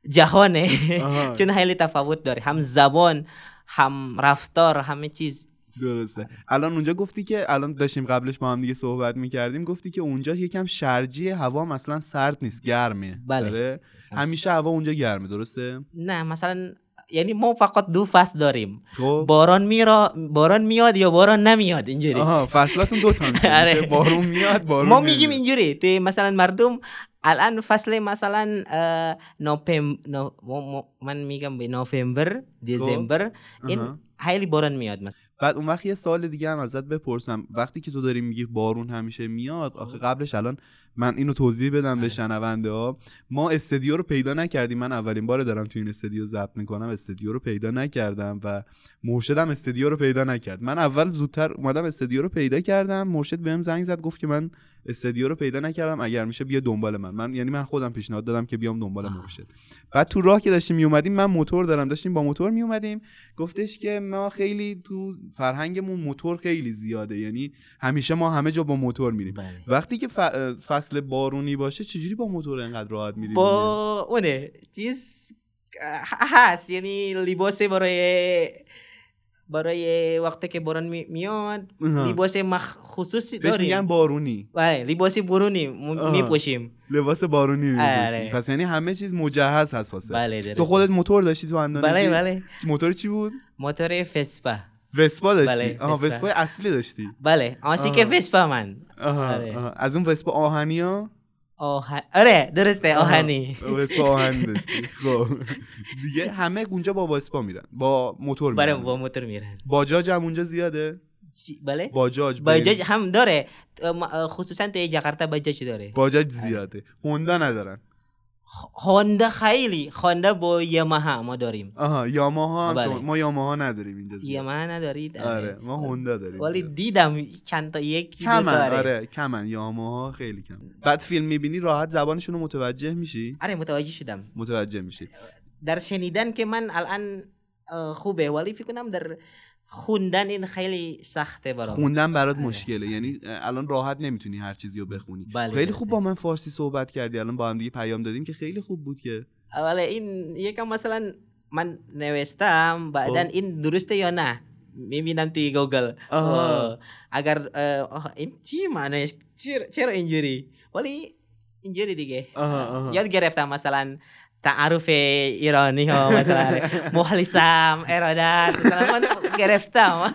جهانه. چون خیلی تفاوت داره هم زبان هم رفتار همه چیز درسته الان اونجا گفتی که الان داشتیم قبلش با هم دیگه صحبت می‌کردیم گفتی که اونجا یکم شرجی هوا مثلا سرد نیست گرمه بله. داره؟ همیشه هوا اونجا گرمه درسته نه مثلا یعنی ما فقط دو فصل داریم خب باران میرا باران میاد یا باران نمیاد اینجوری آها فصلاتون دو تا میشه آره. میشه بارون میاد بارون ما نمیاد. میگیم اینجوری توی مثلا مردم الان فصل مثلا اه، نوپم نو ما- ما- من میگم به نوامبر دسامبر این آها. خیلی باران میاد مثلا بعد اون وقت یه سال دیگه هم ازت بپرسم. وقتی که تو داری میگی بارون همیشه میاد آخه قبلش الان من اینو توضیح بدم به شنونده ها. ما استدیو رو پیدا نکردیم. من اولین بار دارم تو این استدیو ضبط می‌کنم. استدیو رو پیدا نکردم و مرشدم استدیو رو پیدا نکرد. من اول زودتر اومدم استدیو رو پیدا کردم. مرشد بهم زنگ زد گفت که من استدیو رو پیدا نکردم. اگر میشه بیا دنبال من. من یعنی من خودم پیشنهاد دادم که بیام دنبال مرشد. بعد تو راه که داشتیم میومدیم من موتور دارم. داشتیم با موتور میومدیم. گفتش که ما خیلی تو فرهنگمون موتور خیلی زیاده یعنی همیشه ما همه جا با موتور میریم بله. وقتی که ف- فصل بارونی باشه چجوری با موتور انقدر راحت میریم با اونه چیز هست یعنی لباس برای برای وقتی که باران می- میاد. لباس بهش میگن داریم بارونی بله لباس برونی آها. میپوشیم لباس بارونی می‌پوشیم. آره. پس یعنی همه چیز مجهز هست واسه بله. تو خودت موتور داشتی تو اندونزی بله بله موتور چی بود موتور فسپا وسپا داشتی؟ بله، آها وسپا. وسپا اصلی داشتی. بله آسی که. وسپا من. آها. آره. آها. از اون وسپا آهنی ها؟ آه... آره درسته آهنی. وسپا آهنی داشتی. خب. دیگه همه اونجا با وسپا میرن. با موتور برای میرن. با موتور میرن. باجاج هم اونجا زیاده؟ بله؟ باجاج باجاج هم داره. خصوصا توی جاکارتا باجاج داره. باجاج زیاده. هوندا ندارن. هوندا خیلی هوندا با یاماها ما داریم آها یاماها هم بله. شما- ما یاماها نداریم اینجا زیاد. یاماها ندارید آره ما هوندا داریم ولی. دیدم چند تا دو کمن آره. کمن یاماها خیلی کم بعد فیلم می‌بینی راحت زبانشون رو متوجه میشی آره متوجه شدم متوجه میشی در شنیدن که من الان خوبه ولی فکر کنم در خوندن این خیلی سخته برام. خوندن برات آره. مشکله. یعنی الان راحت نمی‌تونی هر چیزی رو بخونی. بله، خیلی درسته. خوب با من فارسی صحبت کردی. الان با هم دیگه پیام دادیم که خیلی خوب بود که. ولی این یکم مثلا من نوشتم بعدن خب. این درسته یا نه؟ می‌بینم توی گوگل. oh, این چی معنی چرا, اینجوری؟ ولی اینجوری دیگه. آها، آها. یاد گرفتم مثلا تعارف ایرانی ها مثلا مخلصم ارادت مثلا من گرفتم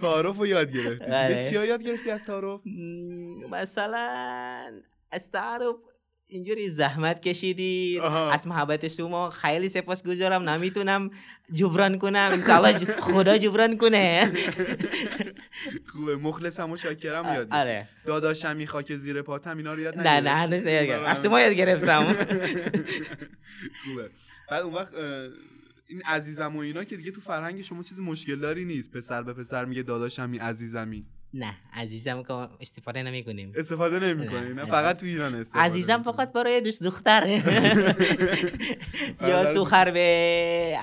تعارف رو یاد گرفتی دیگه آره. چیا یاد گرفتی از تعارف م، مثلا از تعارف اینجوری زحمت کشیدید آها. از محبت شما خیلی سپاس گذارم. نمی‌تونم جبران کنم. انشالله ج- خدا جبران کنه. خوبه. مخلصم و شاکرم یاد آره. داداشمی خاک زیر پاتم اینا رو یاد نه نه هنوز نیاد گرفتم از شما یاد گرفتم. خوبه. بعد اون وقت این عزیزم و اینا که دیگه تو فرهنگ شما چیز مشکل داری نیست. پسر به پسر میگه داداشمی عزیزمی. نه عزیزم که استفاده نمی کنیم استفاده نه نه. فقط تو ایران استفاده عزیزم. فقط برای دوست دختر یا سوخر به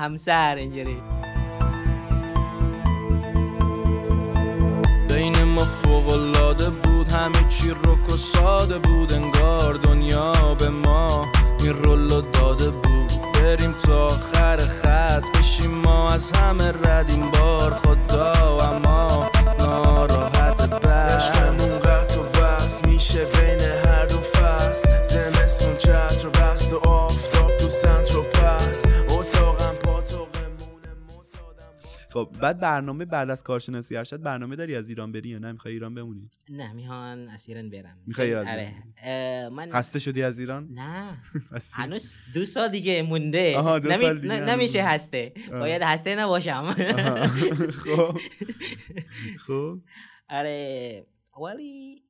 همسر اینجوری. بین ما فوق العاده بود همه چی رک و ساده بود انگار دنیا به ما این رولو داده بود. بریم تا آخر خط بشیم ما از همه رد این بار خب بعد برنامه بعد از کارشناسی ارشد برنامه داری از ایران بری یا نه؟ می‌خوای ایران بمونی؟ نه میهان از ایران برم. می‌خوای از آره. من خسته شدی از ایران؟ نه؟ هنوز دو سال دیگه مونده. آها، دو نمی- سال دیگه ن- هنوز نمیشه. هسته. باید هسته نباشم. خب. خب. آره ولی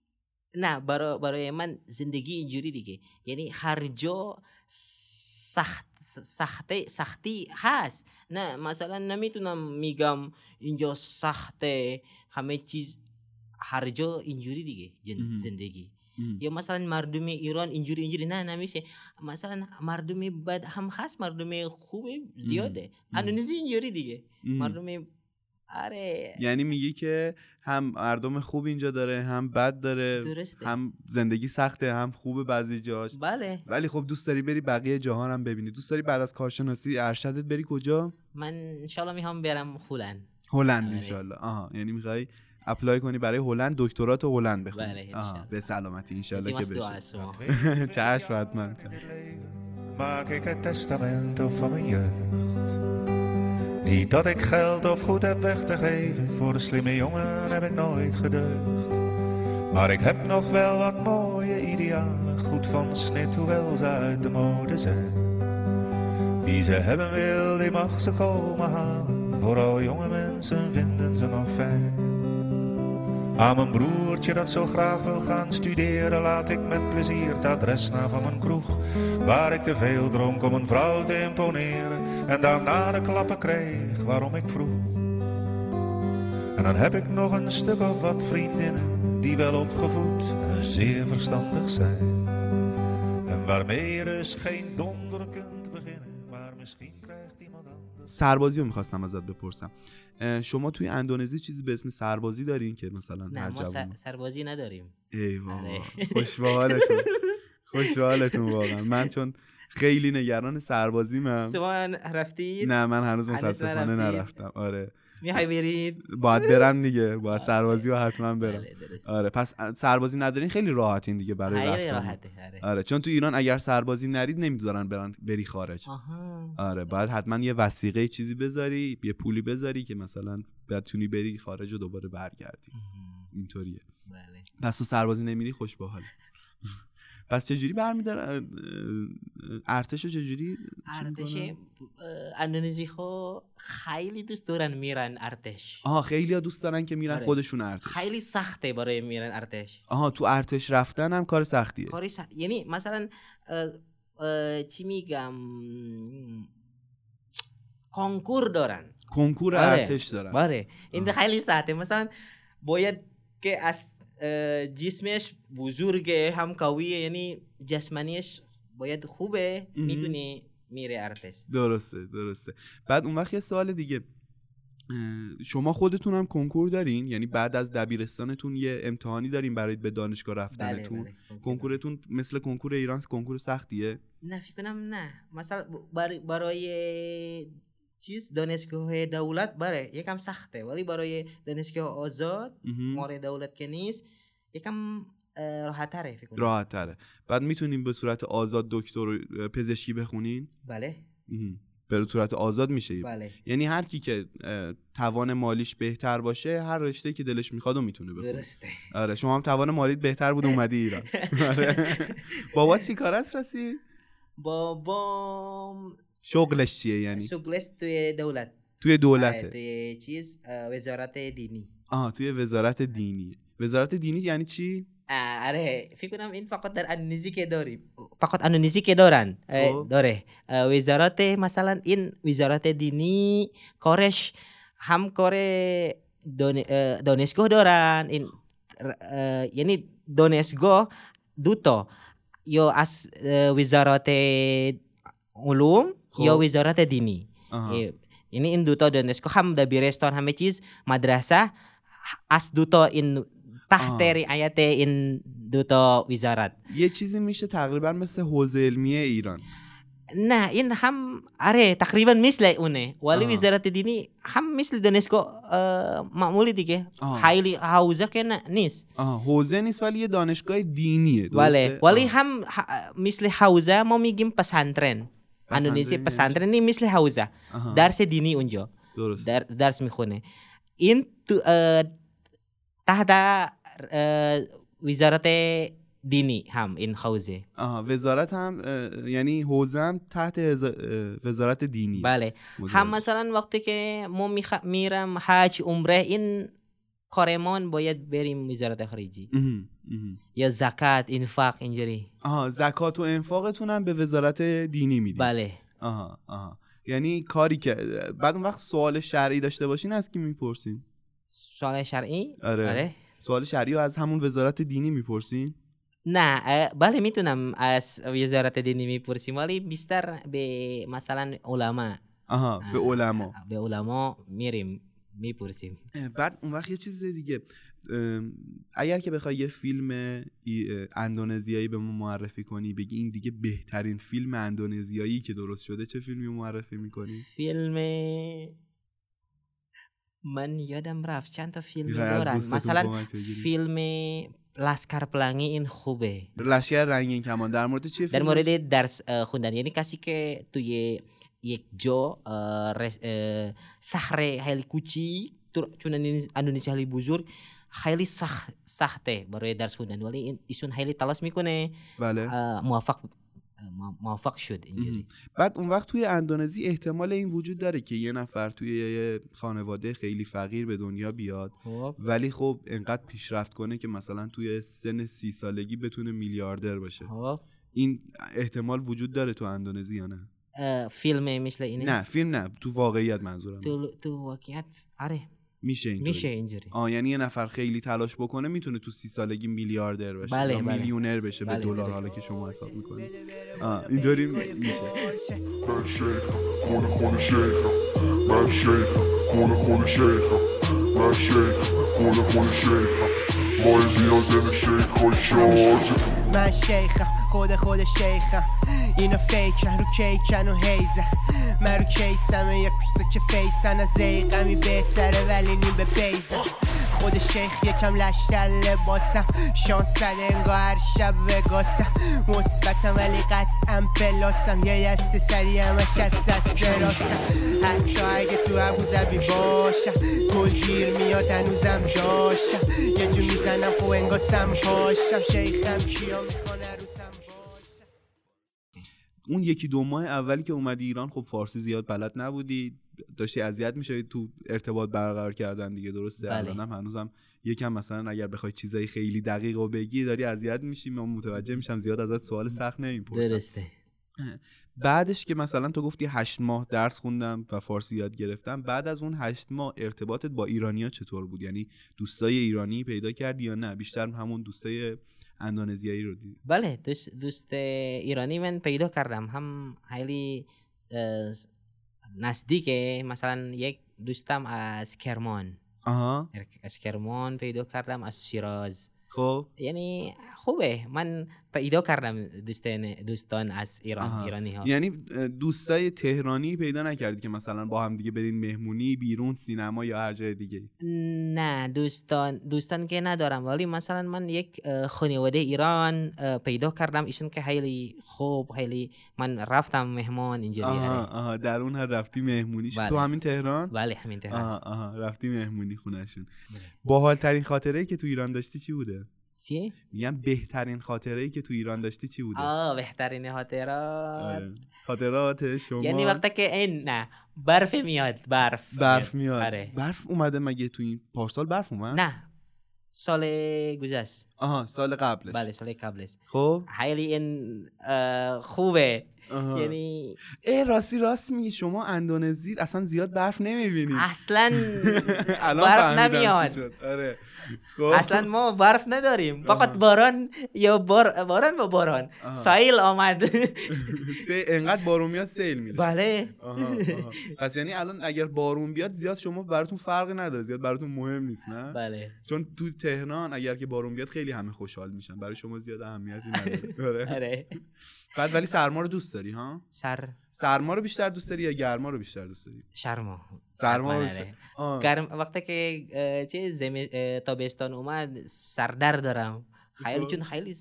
نه برای برای من زندگی اینجوری دیگه. یعنی هر جا سخت سختی سختی هست نه مثلا نمی‌تونم میگم اینجا سخته همه چیز هر جا اینجوری دیگه. زندگی. یا مثلا مردم ایران اینجوری اینجوری نه نمیشه مثلا مردم بد هم هست مردم خوب زیاده. اندونزی اینجوری دیگه. مردم آره. یعنی میگی که هم مردم خوب اینجا داره هم بد داره درسته. هم زندگی سخته هم خوبه بعضی جاش بله. ولی خب دوست داری بری بقیه جهان هم ببینی. دوست داری بعد از کارشناسی ارشدت بری کجا؟ من انشالله می‌خوام برم هلند. هلند آره. انشالله. آها. یعنی می‌خوای اپلای کنی برای هلند دکترا تو هلند بخونی. بله،. به سلامتی انشالله که بشه. چشم حتما Niet dat ik geld of goed heb weg te geven, voor de slimme jongen heb ik nooit gedeugd. Maar ik heb nog wel wat mooie idealen, goed van snit, hoewel ze uit de mode zijn. Wie ze hebben wil, die mag ze komen halen, vooral jonge mensen vinden ze nog fijn. Aan mijn broertje dat zo graag wil gaan studeren, laat ik met plezier het adres na van mijn kroeg. Waar ik te veel dronk om een vrouw te imponeren en daarna de klappen kreeg waarom ik vroeg. En dan heb ik nog een stuk of wat vriendinnen die wel opgevoed en zeer verstandig zijn. En waarmee je dus geen donder kunt beginnen, maar misschien krijgt iemand anders. سربازی رو می‌خواستم ازت بپرسم شما توی اندونزی چیزی به اسم سربازی دارین که مثلا نه هر ما سربازی نداریم ای بابا آره. خوش به حالتون خوش به حالتون واقعا من چون خیلی نگران سربازیمم. شما رفتید؟ نه من هنوز متاسفانه؟ نرفتم. آره. می‌خوای برید؟ باید برم دیگه. باید سربازی رو حتما برم. بله آره پس سربازی ندارین خیلی راحتین دیگه برای رفتن. آره. آره چون تو ایران اگر سربازی نرید نمیدارن برن بری خارج. آها. آره باید حتما یه وسیقه چیزی بذاری یه پولی بذاری که مثلا بتونی بری خارج و دوباره برگردی. اینطوریه. بله. پس تو سربازی نمیری خوش به حال پس چجوری برمیدارن ارتش رو چجوری ارتش؟ اندونزی ها خیلی دوست دارن میرن ارتش. آها خیلی ها دوست دارن که میرن آره. خودشون ارتش. خیلی سخته برای میرن ارتش. آها تو ارتش رفتن هم کار سختیه. کاری سخت یعنی مثلا اه، اه، چی میگم؟ کنکور دارن. کنکور آره. ارتش دارن. بله این آه. خیلی سخته. مثلا باید که از جسمش بزرگه هم قویه یعنی جسمانیش باید خوبه. می‌تونه میره ارتش. درسته درسته. بعد اون وقت یه سوال دیگه. شما خودتون هم کنکور دارین؟ یعنی بعد از دبیرستانتون یه امتحانی دارین برای به دانشگاه بله رفتنتون بله کنکورتون مثل کنکور ایران کنکور سختیه؟ نه فکر کنم نه. مثلا برای چیز دانشگاه دولت بره. یکم سخته ولی برای دانشگاه آزاد. مال دولت که نیست یکم راحت تره فکر کنم. راحت تره بعد می‌تونین به صورت آزاد دکتر پزشکی بخونین؟ بله. به صورت آزاد میشه. بله. یعنی هر کی که توان مالیش بهتر باشه هر رشته که دلش می‌خواد و می‌تونه بخونه. درسته. آره شما هم توان مالیت بهتر بود اومدی ایران. آره. بابا چی کار است رسی بابام شغلش چیه یعنی؟ شغلش توی دولت. توی آره، دولته. توی چیز وزارت دینی. آها توی وزارت دینی. وزارت دینی یعنی چی؟ آره فکر کنم این فقط در اندونزی که داریم. فقط اندونزی که دارن. خب. داره. وزارت مثلا این وزارت دینی کارش هم کار دان- اه، دانشگاه دارن. این یعنی دانشگاه دو تا. یا از وزارت علوم یا خب. وزارت دینی ini in duta دانشگاه هم دبیرستان همه چیز مدرسه از دوتا این تحت آه. رعایت این دوتا وزارت یه چیزی میشه تقریبا مثل حوزه علمیه ایران نه این هم آره تقریبا مثل اونه ولی آه. وزارت دینی هم مثل دانشگاه اه، معمولی دیگه آه. خیلی حوزه که نه نیست آها حوزه نیست ولی یه دانشگاه دینیه ولی درسته؟ ولی آه. هم مثل حوزه ما میگیم یعنی چی؟ pesantren ini مثل حوزه. درس دینی اونجا درست در درس می‌خونه این تو تحت وزارت دینی هم این حوزه آها وزارت هم اه، یعنی حوزه هم تحت وزارت دینی بله هم مثلا وقتی که ما. میرم حج عمره این کارمان باید بریم وزارت خارجی. یا زکات انفاق اینجوری. آها زکات و انفاقتون هم به وزارت دینی میدین بله. آها آها. یعنی کاری که بعد اون وقت سوال شرعی داشته باشین از کی می‌پرسین؟ سوال شرعی؟ آره. سوال شرعی رو از همون وزارت دینی می‌پرسین؟ نه بله می‌تونم از وزارت دینی می‌پرسیم ولی بیشتر به مثلا علما. آها به علما. به علما میریم می‌پرسیم. بعد اون وقت یه چیز دیگه. اگر که بخوای یه فیلم اندونزیایی به ما معرفی کنی بگی این دیگه بهترین فیلم اندونزیایی که درست شده چه فیلمی معرفی می‌کنی؟ فیلم من یادم رفت. چند تا فیلم دارن. مثلا؟ فیلم لاسکار پلانگی این خوبه. لشکر رنگین کمان. در مورد چه در؟ مورد درس خوندن. یعنی کسی که توی یک اه، صخره خیلی کوچیک چون اندونزی خیلی بزرگ خیلی سخت سخته برای درس خوندن ولی این ایشون خیلی تلاش می‌کنه بله موفق موفق شد اینجوری بعد اون وقت توی اندونزی احتمال این وجود داره که یه نفر توی یه خانواده خیلی فقیر به دنیا بیاد. خب. ولی خب انقدر پیشرفت کنه که مثلا توی سن سی سالگی بتونه میلیاردر باشه. خب. این احتمال وجود داره تو اندونزی یا نه؟ فیلم مثل اینه نه فیلم نه تو واقعیت منظورم. تو تو واقعیت؟ آره. میشه اینطوری. میشه اینجوری. آه یعنی یه نفر خیلی تلاش بکنه می‌تونه تو سی سالگی میلیاردر بشه بله، یا بله. میلیونر بشه به بله، دلار درسته. حالا که شما حساب می‌کنید. آه اینطوری میشه. من شیخم خود خود شیخم اینا فیکن رو کیکن و هیزن من رو کیسم یک پیسه که فیسن از زیقمی بهتره ولی نیم به بیزن خود شیخ یکم لشتر لباسم شانس انگار هر شب وگاسم مثبتم ولی قطعا پلاسم. یه دست سری همش از دست راستم. حتی اگه تو ابوظبی باشم گلگیر میاد هنوزم داشتم یه جو می‌زنم خب انگاسم پاشم شیخم کیا می‌کنه؟ باشم اون یکی دو ماه اولی که اومدی ایران خب فارسی زیاد بلد نبودی. داشتی اذیت می‌شدی تو ارتباط برقرار کردن دیگه درسته؟ بله. الانم هنوزم یکم مثلا اگر بخوای چیزای خیلی دقیق و بگی داری اذیت میشی. من متوجه میشم زیاد ازت سوال سخت نمی‌پرسم. درسته. بعدش که مثلا تو گفتی هشت ماه درس خوندم و فارسی یاد گرفتم. بعد از اون هشت ماه ارتباطت با ایرانیا چطور بود؟ یعنی دوستای ایرانی پیدا کردی یا نه؟ بیشتر همون دوستای اندونزیایی رو دیدی بله دوست, دوست ایرانی من پیدا کردم. هم خیلی نزدیکه. مثلا یک دوستم از کرمان. آها. از کرمان پیدا کردم از شیراز. خب. یعنی خوبه. من پیدا کردم دوستان دوستان از ایران آها. ایرانی ها یعنی دوستای تهرانی پیدا نکردی که مثلا با هم دیگه برین مهمونی بیرون سینما یا هر جای دیگه نه دوستان دوستان که ندارم. ولی مثلا من یک خانواده ایران پیدا کردم. ایشون که خیلی خوب خیلی من رفتم مهمان اینجوری آها آره. آها در اون حد رفتی مهمونی بله. تو همین تهران؟ بله همین تهران. آها آها رفتی مهمونی خونشون بله. باحال ترین خاطره ای که تو ایران داشتی چی بوده؟ چی؟ میگم بهترین خاطره ای که تو ایران داشتی چی بوده؟ آه بهترین خاطرات. آره. خاطرات شما. یعنی وقتی که این نه برف میاد برف. برف میاد. آره. برف اومده مگه تو این پارسال برف اومد؟ نه. سال گذشت. آها سال قبلش. بله سال قبلش. خب؟ خیلی این خوبه. یعنی ای راستی راست میگی. شما اندونزی اصلا زیاد برف نمی‌بینید اصلا برف نمیاد. آره. خب. اصلا ما برف نداریم. فقط باران یا بار باران و باران. سایل آمد. انقدر بارون میاد سیل میره. بله. پس یعنی الان اگر بارون بیاد زیاد شما براتون فرقی نداره. زیاد براتون مهم نیست نه؟ بله. چون تو تهران اگر که بارون بیاد خیلی همه خوشحال میشن. برای شما زیاد اهمیتی نداره. آره. بعد ولی سرما رو دوست داری ها؟ سر. سرما رو بیشتر دوست داری یا گرما رو بیشتر دوست داری؟ شرما سرما رو آره. گرم وقتی که چه اه، تابستان اومد سردر دارم. خیلی. چون خیلی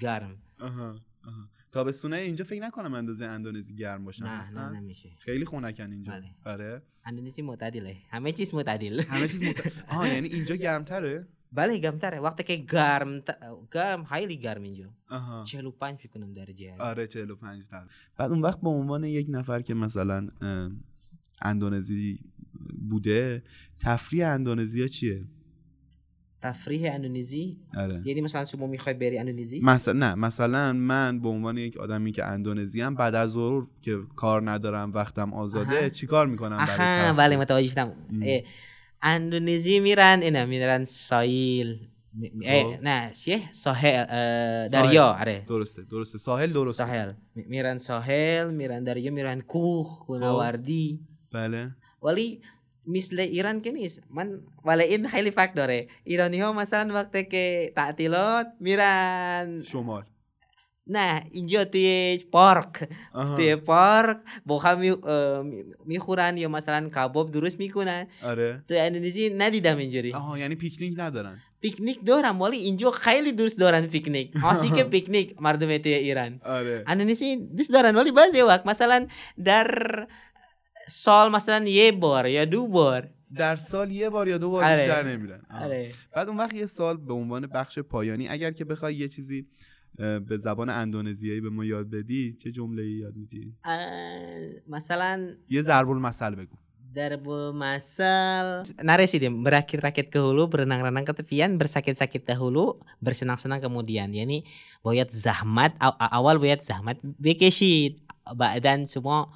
گرم. آها آها. تابستونه اینجا فکر نکنم اندازه اندونزی گرم باشن نه نه نمیشه. خیلی خنکن اینجا. بله. آره. اندونزی معتدله. همه چیز معتدل. همه چیز مت... آها یعنی اینجا گرمتره؟ بله گرمتره وقتی که گرم گرم خیلی گرم اینجا آها 45 فکر کنم درجه. آره 45 تقریبا بعد اون وقت به عنوان یک نفر که مثلا اندونزی بوده تفریح اندونزیا چیه تفریح اندونزی آره یعنی مثلا شما می‌خوای بری اندونزی مثلا نه مثلا من به عنوان یک آدمی که اندونزی هم بعد از ظهر که کار ندارم وقتم آزاده آها. چیکار می‌کنم تفریح؟ balik matawaji شدم Indonesia miran ini miran eh خب. nah sih Sohel eh ساحل. Dario are درسته درسته ساحل درسته Sohel Mi- miran Sohel miran Dario miran Kuh Kunawardi بله wali misle Iran kenis man walain highly factor eh Irani ho masalan waktu ke ta'tilot miran شمال nah injo tuh pork. آها. توی پارک با هم می- می‌خورن یا مثلا کباب درست می‌کنن آره تو اندونزی ندیدم اینجوری آها یعنی پیکنیک ندارن پیکنیک دارم ولی اینجا خیلی دوست دارن پیکنیک که پیکنیک مردم توی ایران آره اندونزی دوست دارن ولی بعضی وقت مثلا در سال مثلا یه بار یا دو بار در سال یه بار یا دو بار. بیشتر نمیرن. آره بعد اون وقت یه سال به عنوان بخش پایانی اگر که بخوای یه چیزی به زبان اندونزیایی به ما یاد بدی چه جمله ای یاد میدی؟ مثلا یه ضرب المثل بگو. ضرب المثل. نرسیدیم. برکت رکت که هلو برنگ رنگ ke تپیان برسکت سکت ده هلو برسنگ سنگ کمودیان یعنی باید زحمت اول باید زحمت بکشید. بعدن سمو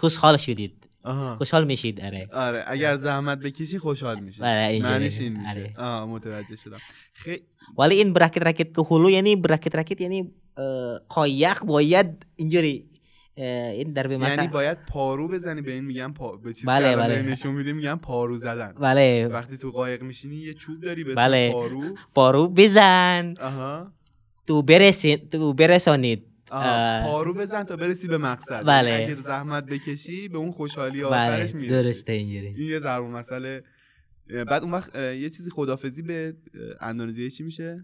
خوش خالش شدید. آها. خوشحال میشید آره. آره اگر زحمت بکشی خوشحال میشی. آره، اینجوری. معنیش این میشه. آره. آه متوجه شدم. خیلی wali in berakit-rakit ke hulu yani berakit-rakit yani eh, koyak boyat injury Eh, این darbe یعنی masa باید پارو بزنی به این میگن پا... به چیزی بله، که بله. نشون میدی میگن پارو زدن. bale وقتی تو قایق میشینی یه چوب داری اسم بله. پارو. paru bizan آها. tu beresonit آها. اه، پارو بزن تا برسی به مقصد. بله. یعنی اگر زحمت بکشی به اون خوشحالی آخرش می‌رسی. درسته اینجوری. این یه ضرب مسئله بعد اون وقت یه چیزی خدافزی به اه، اندونزیایی چی میشه؟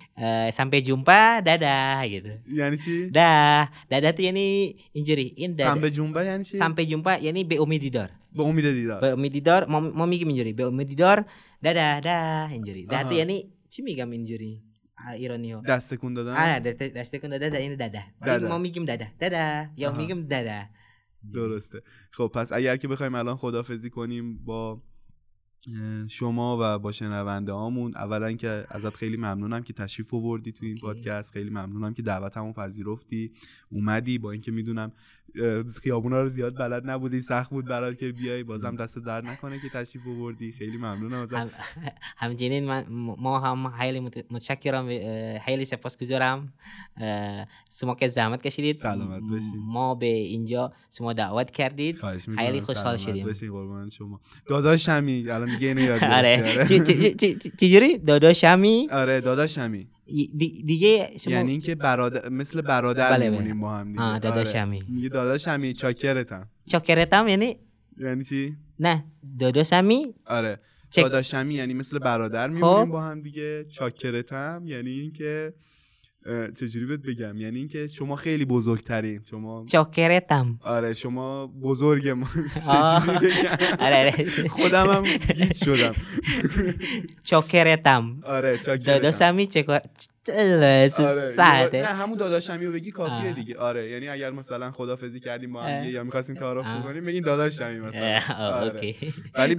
sampai jumpa dadah gitu یعنی چی؟ dadah tuh yani injury in dadah سم به جنبه یعنی چی؟ sampai jumpa yani be umididor به امید دیدار. be umididor mau mau migim injury be umididor dadah dah injury dah Aha. tuh yani چی میگم injury ah, ironio دست تکون دادن dadah ini dadah Paling Dadah. mau migim dadah dadah ya Aha. migim dadah درسته. خب پس اگر که بخوایم الان خدافزی کنیم با شما و با شنونده هامون اولا که ازت خیلی ممنونم که تشریف آوردی تو این پادکست. خیلی ممنونم که دعوتمو پذیرفتی. اومدی با اینکه می‌دونم خیابونا رو زیاد بلد نبودی سخت بود برات که بیای بازم دست درد نکنه که تشریف آوردی. خیلی ممنونم ازت. هم همچنین من ما هم خیلی مت- متشکرم خیلی سپاسگزارم. شما که زحمت کشیدید. سلامت باشید. ما به اینجا شما دعوت کردید. خیلی خوشحال شدیم. باشین قربان شما. داداشمی الان دیگه اینو یاد آره. چی- چجوری؟ داداشمی آره داداشمی دی- دیگه شما یعنی اینکه برادر مثل برادر بله، بله. میمونیم با هم دیگه. آه، داداشمی. آره. میگه داداشمی چاکرتم. چاکرتم یعنی؟ یعنی چی؟ نه داداشمی آره. چک- داداشمی یعنی مثل برادر میمونیم با هم دیگه. چاکرتم یعنی اینکه چجوری بهت بگم؟ یعنی اینکه شما خیلی بزرگترین شما چاکرتم آره شما بزرگ ما. آره آره. خودم هم گیت شدم. چاکرتم آره چاکرتم داداشمی چکار آره susah نه. همون داداشمی رو بگی کافیه. دیگه. آره یعنی اگر مثلا خدافزی کردیم با هم یا می‌خواستین تعارف آه. بکنیم بگین داداشمی مثلا. آره. ولی.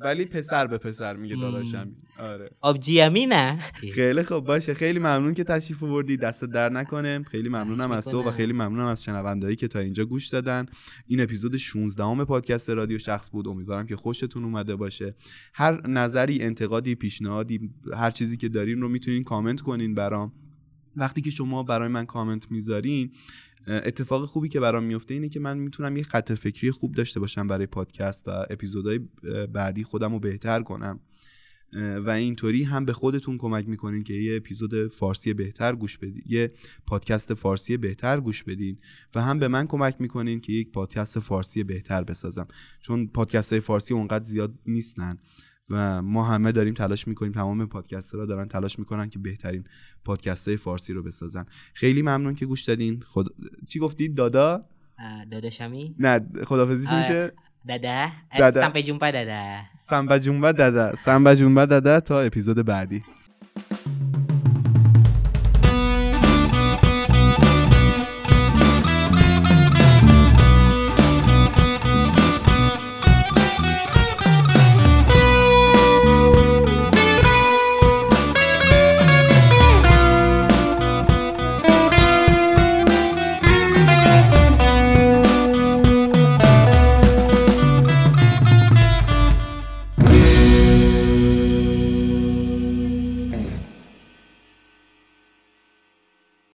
ولی پسر به پسر میگه. داداشمی. آره. Obji Amina. خیلی. خوب باشه. خیلی ممنون که تشریف آوردی. دست در نکنه خیلی ممنونم از تو و. خیلی ممنونم از شنوندهایی که تا اینجا گوش دادن. این اپیزود 16 ام پادکست رادیو شخص بود. امیدوارم که خوشتون اومده باشه. هر نظری انتقادی پیشنهادی هر چیزی که دارین رو می‌تونین کامنت کنین برام. وقتی که شما برای من کامنت می‌ذارین اتفاق خوبی که برام میفته اینه که من می‌تونم یه خط فکری خوب داشته باشم برای پادکست و اپیزودهای بعدی خودم رو بهتر کنم. و اینطوری هم به خودتون کمک می‌کنین که یه اپیزود فارسی بهتر گوش بدین یه پادکست فارسی بهتر گوش بدین و هم به من کمک می‌کنین که یک پادکست فارسی بهتر بسازم. چون پادکست های فارسی اونقدر زیاد نیستن و ما همه داریم تلاش می‌کنیم تمام پادکسترها دارن تلاش می‌کنن که بهترین پادکست های فارسی رو بسازن. خیلی ممنون که گوش دادین. خد... چی گفتی؟ دادا؟ داداشمی نه خدافظی چی آه، میشه؟ Dadah. Eh, Dadah. sampai jumpa dadah. سنبه جنبه دادا سنبه جنبه دادا تا اپیزود بعدی